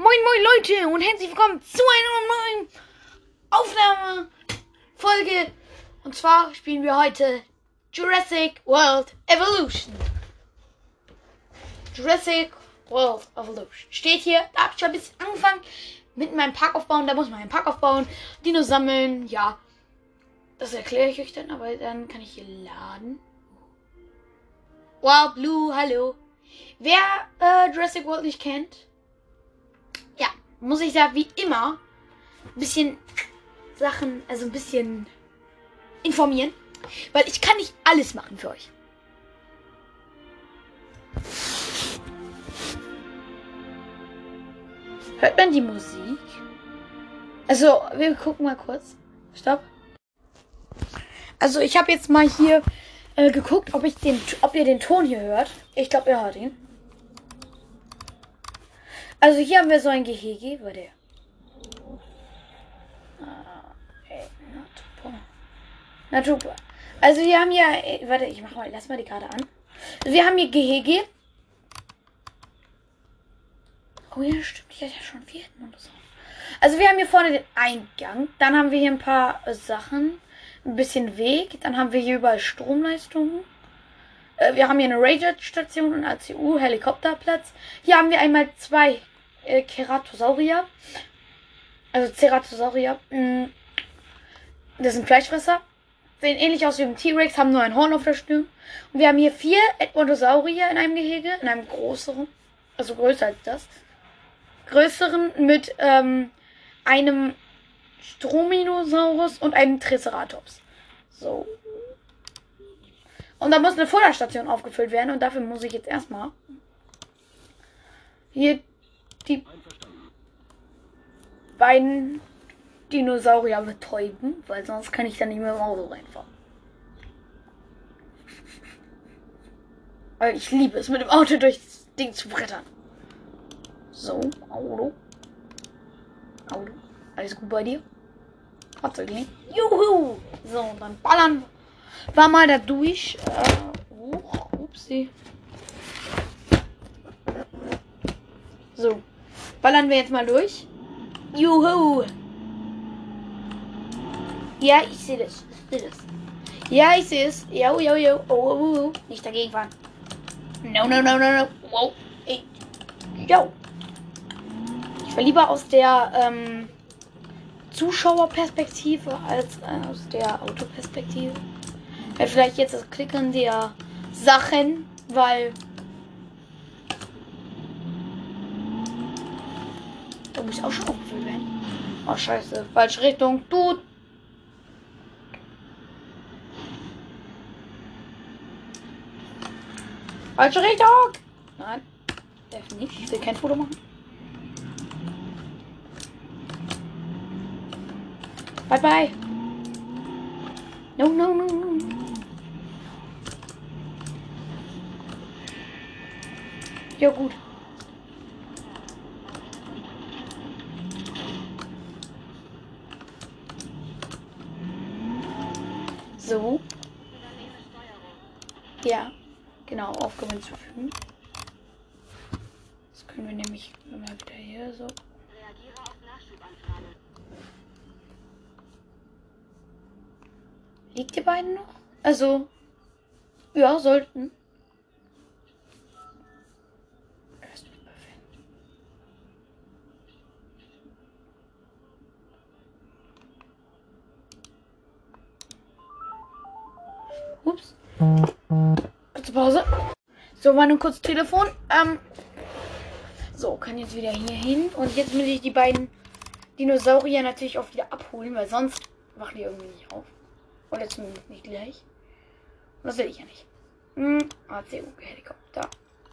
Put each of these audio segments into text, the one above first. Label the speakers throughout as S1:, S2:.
S1: Moin, moin Leute und herzlich willkommen zu einer neuen Aufnahmefolge. Und zwar spielen wir heute Jurassic World Evolution. Jurassic World Evolution. Steht hier, da habe ich schon ein bisschen angefangen mit meinem Park aufbauen. Da muss man einen Park aufbauen, Dino sammeln, ja. Das erkläre ich euch dann, aber dann kann ich hier laden. Wow, Blue, hallo. Wer äh, Jurassic World nicht kennt, muss ich da wie immer ein bisschen Sachen, also ein bisschen informieren. Weil ich kann nicht alles machen für euch. Hört man die Musik? Also, wir gucken mal kurz. Stopp. Also, ich habe jetzt mal hier äh, geguckt, ob ich den, ob ihr den Ton hier hört. Ich glaube, ihr hört ihn. Also hier haben wir so ein Gehege. Warte. Natupa. Also wir haben hier. Warte, ich mach mal, lass mal die Karte an. Wir haben hier Gehege. Oh ja, stimmt. Ich hatte ja schon vierten oder so. Also wir haben hier vorne den Eingang. Dann haben wir hier ein paar Sachen. Ein bisschen Weg. Dann haben wir hier überall Stromleistungen. Äh, wir haben hier eine Ranger-Station und ACU-Helikopterplatz. Hier haben wir einmal zwei äh, Keratosaurier. Also Ceratosaurier. Mm. Das sind Fleischfresser. Sehen ähnlich aus wie ein T-Rex, haben nur ein Horn auf der Stirn. Und wir haben hier vier Edmontosaurier in einem Gehege, in einem größeren, also größer als das. Größeren mit ähm, einem Strominosaurus und einem Triceratops. So. Und da muss eine Futterstation aufgefüllt werden und dafür muss ich jetzt erstmal hier die beiden Dinosaurier betäuben, weil sonst kann ich da nicht mehr im Auto reinfahren. Weil ich liebe es, mit dem Auto durchs Ding zu brettern. So, Auto. Auto. Alles gut bei dir? Fahrzeug, Juhu! So, dann ballern wir mal da durch. Äh, hoch. Upsi. So. Ballern wir jetzt mal durch. Juhu! Ja, ich sehe das. Ich sehe das. Ja, ich sehe es. Jo, jo, jo. Oh, oh, oh, oh. Nicht dagegen fahren. No, no, no, no, no. Wow. Ey. Yo. Ich war lieber aus der ähm, Zuschauerperspektive als äh, aus der Autoperspektive. Ja, vielleicht jetzt das Klicken der Sachen, weil Da muss ich auch schon aufgefüllt werden. Oh, scheiße. Falsche Richtung. Du. Falsche Richtung. Nein. Darf nicht. Ich will kein Foto machen. Bye bye. No, no, no, no. Ja, gut. So. Ja, genau, Aufgaben hinzufügen. Das können wir nämlich mal wieder hier so. Liegt die beiden noch? Also, ja, sollten. Ups. Kurze Pause. So, war nur kurz Telefon. Ähm, so, kann jetzt wieder hier hin. Und jetzt muss ich die beiden Dinosaurier natürlich auch wieder abholen, weil sonst machen die irgendwie nicht auf. Oder zumindest nicht gleich. Und das will ich ja nicht. Hm, ACU-Helikopter.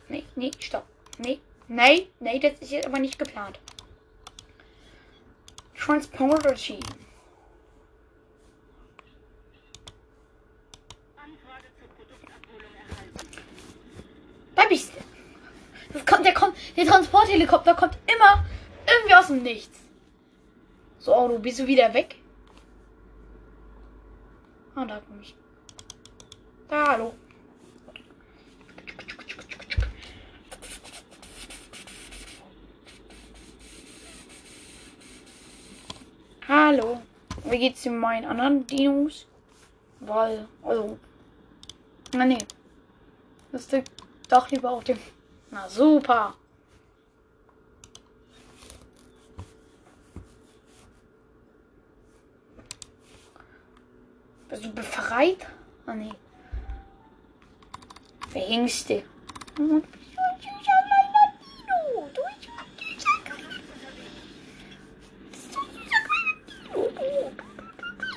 S1: Nee, nee, stopp. Nee, nee, nee, das ist jetzt aber nicht geplant. Transporter Team. Da bist du. Das kommt, der, kommt, der Transporthelikopter kommt immer irgendwie aus dem Nichts. So, Auto, bist du wieder weg? Ah, da komm ich. Da, hallo. Hallo. Wie geht's denn meinen anderen Dinos? Weil, also. Na nee. Das liegt doch lieber auf dem. Na super. Du befreit? Ah nee. Verhängst du.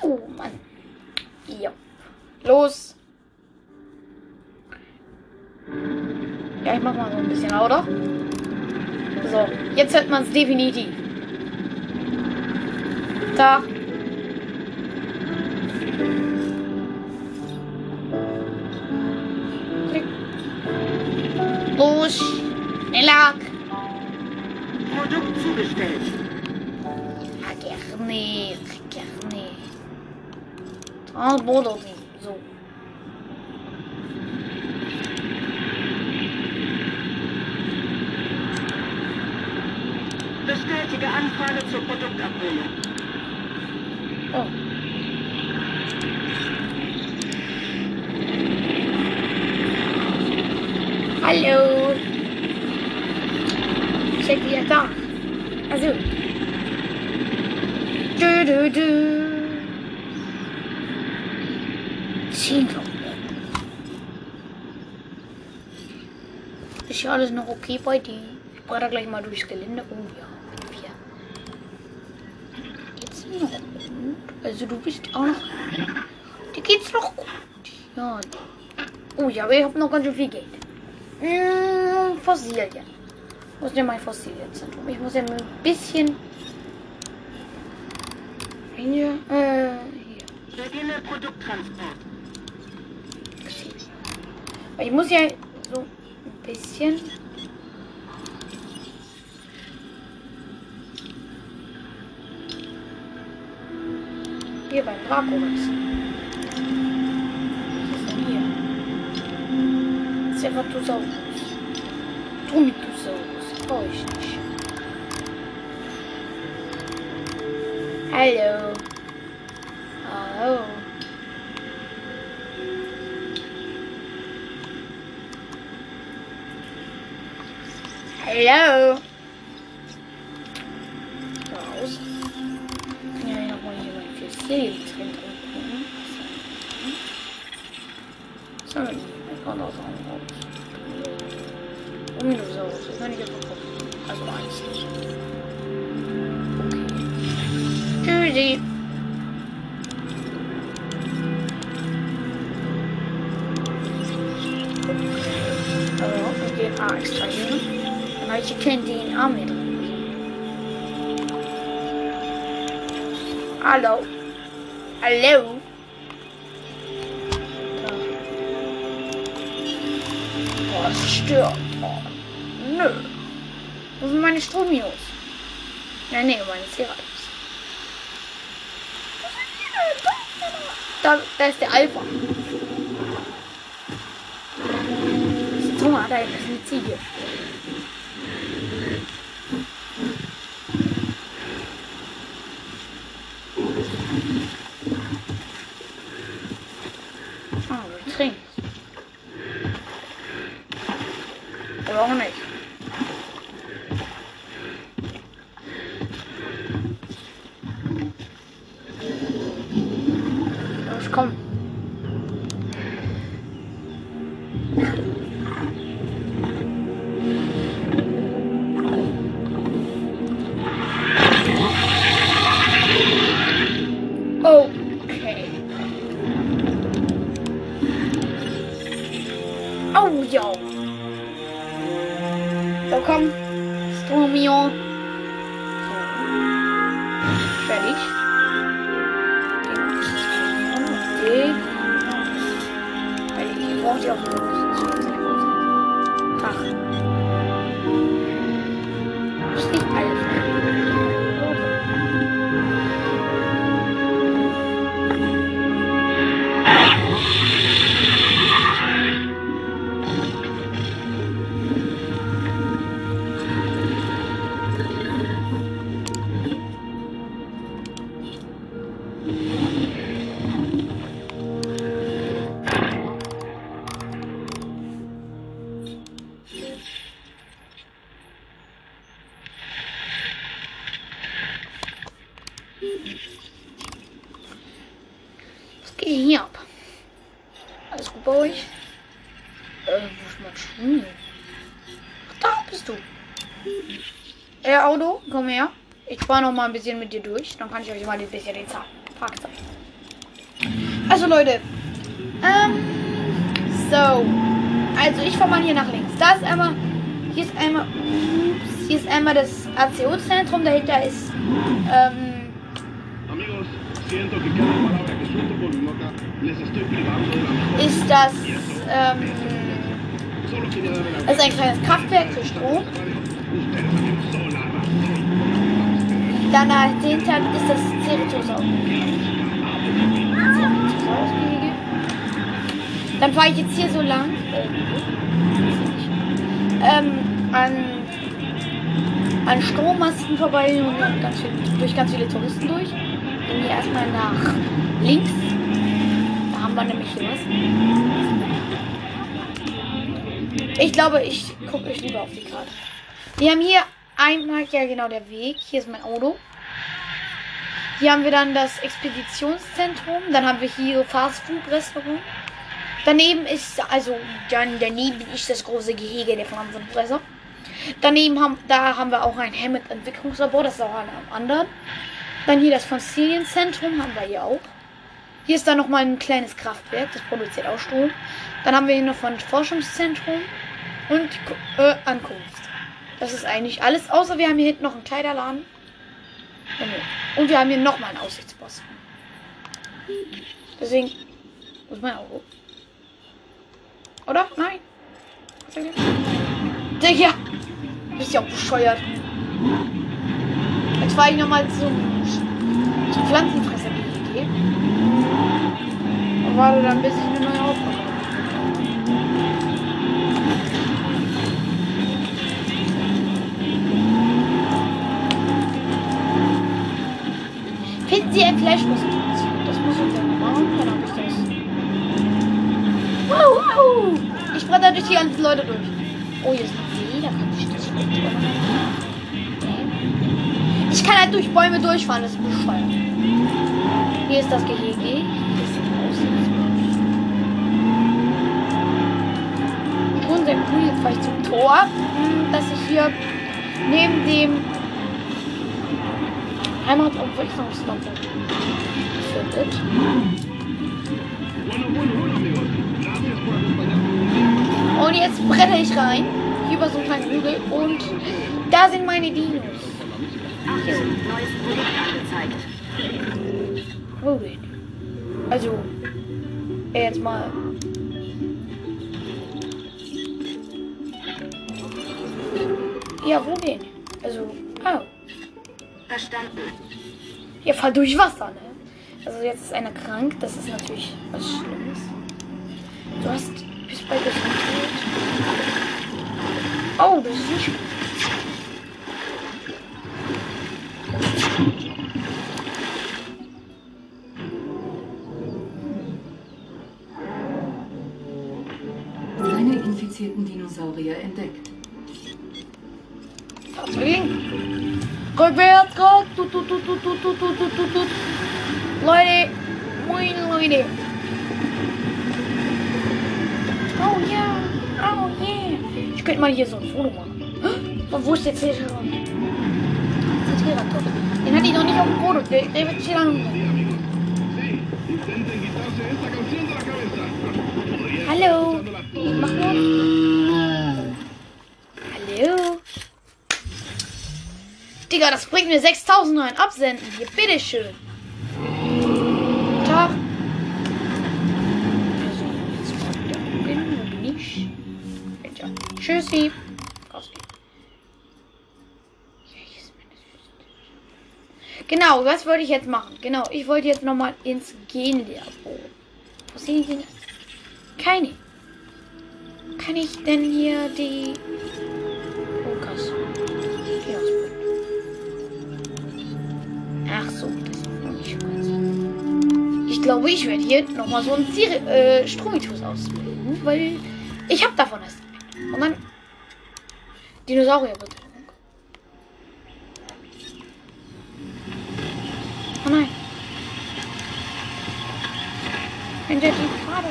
S1: Oh Mann. Ja. Los. Ja, ich mach mal so ein bisschen lauter. So, jetzt hört man es definitiv. Da.
S2: Produkt zugestellt.
S1: Ja, gerne. Gerne. Transporter. So.
S2: Bestätige Anfrage zur Produktabholung.
S1: Oh. Hallo. Seid ihr da? Also. Du, du, du. Zehn Ist ja alles noch okay bei dir? Ich bretter gleich mal durchs Gelände. Oh ja, vier. Jetzt noch gut. Also du bist auch noch. Dir geht's gut. Ja. Oh ja, aber ich habe noch ganz schön viel Geld. Fossilien. Wo ist denn mein Fossilienzentrum? Ich muss ja ein bisschen. Hier, äh, hier.
S2: Beginne Produkttransport.
S1: Ich muss ja so ein bisschen. Hier beim Dracoris. Was ist denn hier? Ceratosaurus. Dromaeosaurus. Brauche ich nicht. Hallo. Ominosaurus, das kann ich jetzt verkaufen. Also eins nicht. Okay. Tschüssi. Also, wir gehen A extrahieren. Dann habe ich die kleine DNA mit drin. Hallo. Hallo. Da. Boah, das stört. Meine Stromios? Nein, nee, meine Ceratus. Da, da ist der Alpha. Mal, da ist eine Ziege. Oh ja. So komm. Stromio. Fertig. Den. Weil ich brauche die auch mindestens fahre noch mal ein bisschen mit dir durch. Dann kann ich euch mal ein bisschen den Park zeigen. Also, Leute. Ähm, so. Also, ich fahre mal hier nach links. Da ist einmal. Hier ist einmal. Ups, hier ist einmal das ACO-Zentrum. Dahinter ist. Ähm, ist das. Ähm, das ist ein kleines Kraftwerk für Strom. Dann dahinter ist das Ceratosaurus. Ceratosaurus-Gehege. Dann fahre ich jetzt hier so lang. Äh, ähm, an, an Strommasten vorbei und dann ganz viel, durch ganz viele Touristen durch. Gehen wir erstmal nach links. Da haben wir nämlich hier was. Ich glaube, ich gucke euch lieber auf die Karte. Wir haben hier einmal, ja genau, der Weg. Hier ist mein Auto. Hier haben wir dann das Expeditionszentrum. Dann haben wir hier Fast Food Restaurant. Daneben ist, also dann daneben ist das große Gehege der Pflanzenfresser. Daneben haben, da haben wir auch ein Hammett Entwicklungslabor, das ist auch an einem anderen. Dann hier das Fossilien-Zentrum haben wir hier auch. Hier ist dann nochmal ein kleines Kraftwerk, das produziert auch Strom. Dann haben wir hier noch ein Forschungszentrum und äh, Ankunft. Das ist eigentlich alles, außer wir haben hier hinten noch einen Kleiderladen. Und wir haben hier nochmal einen Aussichtsposten. Deswegen, wo ist mein Auto? Oder? Nein. Digga! Bist ja auch bescheuert. Jetzt fahre ich nochmal zum, zum Pflanzenfresser GG. Und warte dann, bis ich eine neue Ein Fleischkonstitution? Das muss ich dann machen. Dann habe ich das. Wow, wow! Ich bretter durch die ganzen Leute durch. Oh, hier ist da kann ich das drüber Ich kann halt durch Bäume durchfahren, das ist bescheuert. Hier ist das Gehege. Und jetzt fahre ich zum Tor, hm, das ich hier neben dem
S3: Einmal hat er noch Stomp getötet.
S1: Und jetzt brenne ich rein. Hier über so einen kleinen Hügel. Und da sind meine Dinos.
S2: Achtung, neues Projekt angezeigt.
S1: Robin. Also, äh, jetzt mal. Ja, wo Robin. Also, oh.
S2: Verstanden.
S1: Ja, fall durch Wasser, ne? Also jetzt ist einer krank, das ist natürlich was Schlimmes. Du hast, bist bei Gesundheit. Oh, das ist nicht gut.
S4: Keine infizierten Dinosaurier entdeckt.
S1: Fahrzeug links. Rückwärts, rück. Tut, tut, tut, tut, tut, tut, tut, tut, tut. Leute. Moin, Leute. Oh ja. Oh yeah. Ich könnte mal hier so ein Foto machen. Wo ist der Triceratops? Den hatte ich noch nicht auf dem Foto. Der, der wird hier lang. Hallo. mach. Digga, das bringt mir 6000 neuen Absenden. Hier, bitteschön. Tag. Also, jetzt mal wieder gucken. Tschüssi. Genau, was wollte ich jetzt machen? Genau, ich wollte jetzt nochmal ins Genlabor. Wo sind die denn? Keine. Kann ich denn hier die Ich glaube, ich werde hier nochmal so einen Siri äh, Stromitus ausbilden, weil ich habe davon erst. Und dann Dinosaurierbeteiligung. Oh nein. Hinter die Pfade.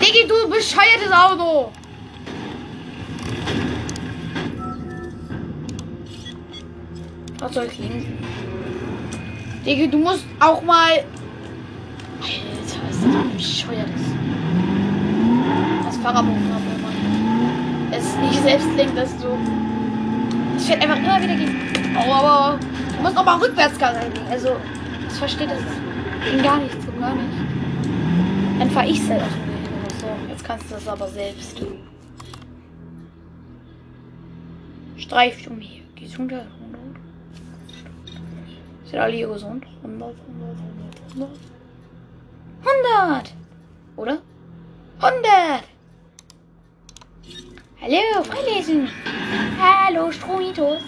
S1: Diggi, du bescheuertes Auto! Fahrzeug linken. Diggi, du musst auch mal. Alter, ist das bescheuertes? Das Fahrerbogen haben wir mal. Es ist nicht selbstlenk, dass du. Es fährt einfach immer wieder gegen. Oh, aber. Du musst auch mal Rückwärtsgang einlegen. Also, das versteht das Ding gar nicht, so gar nicht. Dann fahr auf dem Weg oder so. Jetzt kannst du das aber selbst. Streift um hier. Gesundheit 100. Sind alle hier gesund? 100, 100, 100, 100. 100! Oder? 100! Hallo, Freilesen! Hallo, Stromitos!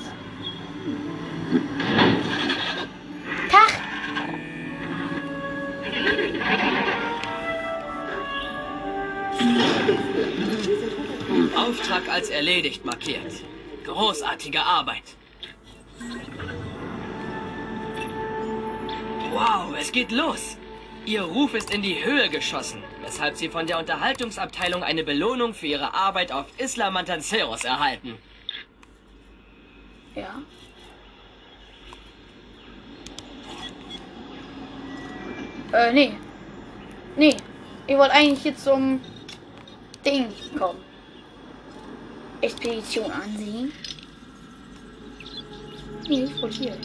S1: Tag!
S5: Auftrag als erledigt markiert. Großartige Arbeit. Wow, es geht los. Ihr Ruf ist in die Höhe geschossen, weshalb Sie von der Unterhaltungsabteilung eine Belohnung für Ihre Arbeit auf Isla Mantanceros erhalten.
S1: Ja. Äh, nee. Nee. Ich wollte eigentlich jetzt zum Ding kommen. Expedition ansehen. Nee, ich wollte hier.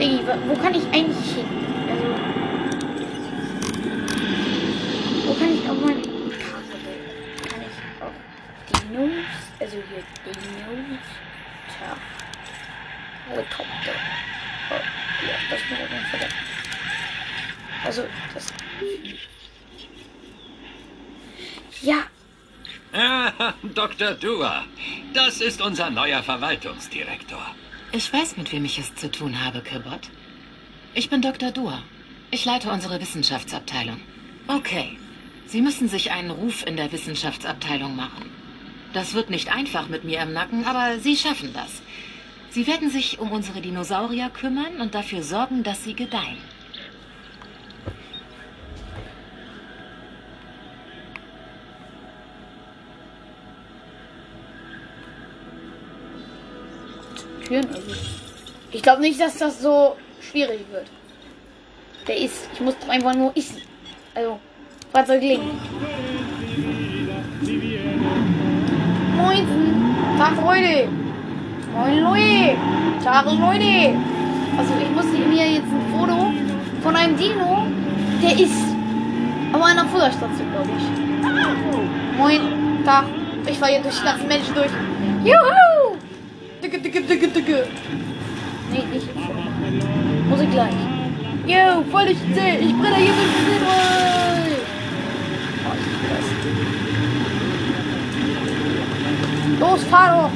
S1: Diggi, wo kann ich eigentlich hin? Also. Wo kann ich auf meine Karte sehen? Kann ich auf Dinos? Also hier Dinos. Tja. Helikopter. Oh, ja, das muss jeden Fall. weg. Also, das. Ja,
S6: Ah, Dr. Dua, das ist unser neuer Verwaltungsdirektor.
S7: Ich weiß, mit wem ich es zu tun habe, Kirbot. Ich bin Dr. Dua. Ich leite unsere Wissenschaftsabteilung. Okay. Sie müssen sich einen Ruf in der Wissenschaftsabteilung machen. Das wird nicht einfach mit mir im Nacken, aber Sie schaffen das. Sie werden sich um unsere Dinosaurier kümmern und dafür sorgen, dass sie gedeihen.
S1: Türen. Also. Ich glaube nicht, dass das so schwierig wird. Der ist. Ich muss doch einfach nur essen. Also, Fahrzeug links. Moin. Tag, Leute. Moin, Leute. Tag, Leute. Also, ich muss mir jetzt ein Foto von einem Dino, der ist auf einer Futterstation, glaube ich. Moin. Tag. Ich fahre hier durch die ganzen Menschen durch. Juhu! Dicke, dicke, dicke, dicke. Nee, nicht jetzt schon. Muss ich gleich. Yo, voll ich zäh. Ich brenne hier mit dem Sinn. Oh, ich liebe das. Los, fahr doch.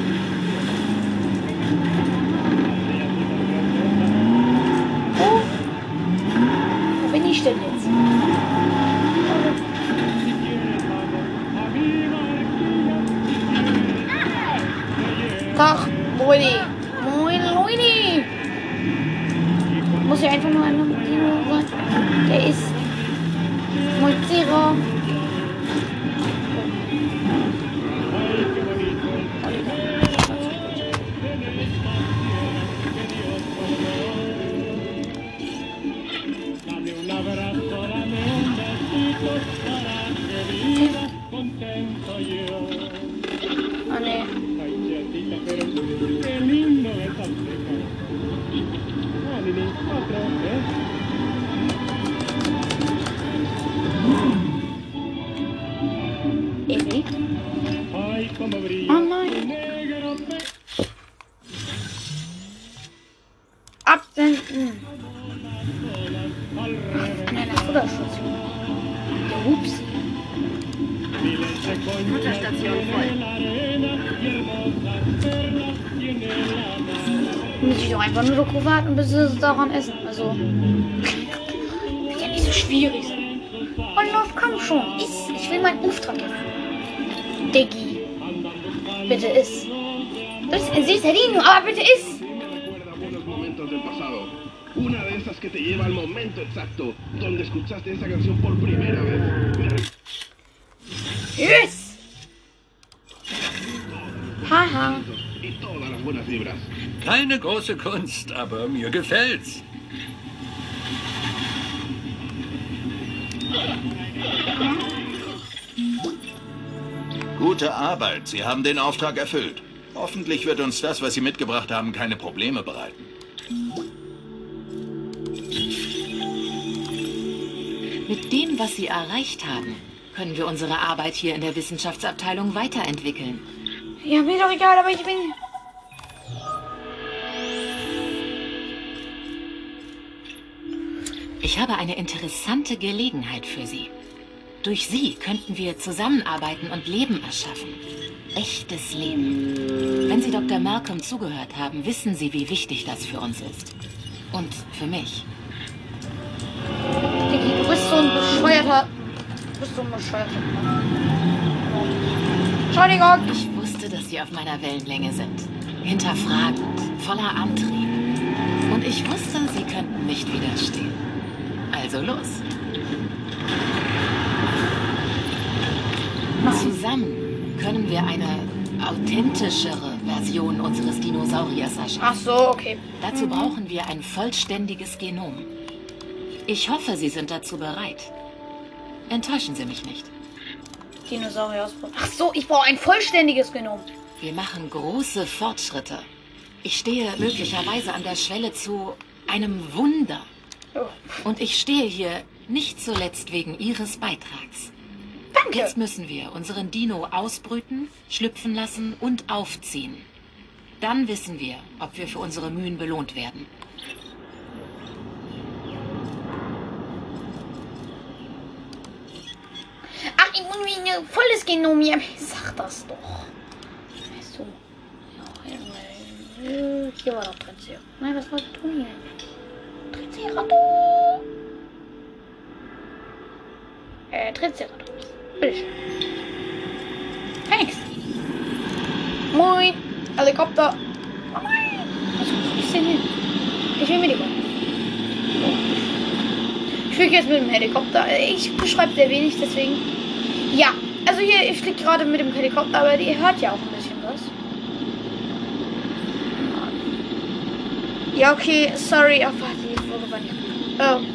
S1: Warten, bis es daran essen. Also. Wird ja nicht so schwierig sein. Und los, komm schon. Iss. Ich will meinen Auftrag essen. Diggi. Bitte iss. Das ist ein süßer Dino, aber bitte iss.
S3: Una de esas que te lleva al momento exacto donde escuchaste esa canción por primera vez.
S1: Yes! Haha.
S3: Y todas las buenas vibras.
S6: Keine große Kunst, aber mir gefällt's.
S8: Gute Arbeit. Sie haben den Auftrag erfüllt. Hoffentlich wird uns das, was Sie mitgebracht haben, keine Probleme bereiten.
S7: Mit dem, was Sie erreicht haben, können wir unsere Arbeit hier in der Wissenschaftsabteilung weiterentwickeln.
S1: Ja, mir doch egal, aber ich bin.
S7: Ich habe eine interessante Gelegenheit für Sie. Durch Sie könnten wir zusammenarbeiten und Leben erschaffen. Echtes Leben. Wenn Sie Dr. Malcolm zugehört haben, wissen Sie, wie wichtig das für uns ist. Und für mich.
S1: Diggi, du bist so ein bescheuerter. Du bist so ein bescheuerter. Entschuldigung.
S7: Ich Sie auf meiner Wellenlänge sind. Hinterfragend, voller Antrieb. Und ich wusste, Sie könnten nicht widerstehen. Also los. Zusammen können wir eine authentischere Version unseres Dinosauriers erschaffen.
S1: Ach so, okay.
S7: Dazu brauchen wir ein vollständiges Genom. Ich hoffe, Sie sind dazu bereit. Enttäuschen Sie mich nicht.
S1: Dinosaurier ausbauen. Ach so, ich brauche ein vollständiges Genom.
S7: Wir machen große Fortschritte. Ich stehe möglicherweise an der Schwelle zu einem Wunder. Und ich stehe hier nicht zuletzt wegen Ihres Beitrags.
S1: danke.
S7: Jetzt müssen wir unseren Dino ausbrüten, schlüpfen lassen und aufziehen. Dann wissen wir, ob wir für unsere Mühen belohnt werden.
S1: Ach, ich muss mir ein volles Genom hier. Sag das doch. Weißt du. Ja, hier war doch Triceratops. Nein, was war Toni? Triceratops. Äh, Triceratops. Bitteschön. Thanks. Moin. Helikopter. Oh nein. Was ist denn hin? Ich will Medikum. Ich fliege jetzt mit dem Helikopter. Ich beschreibe sehr wenig, deswegen. Ja, also hier, ich fliege gerade mit dem Helikopter, aber ihr hört ja auch ein bisschen was. Ja, okay, sorry. Ach, warte, die Folge war nicht gut. Oh, bye.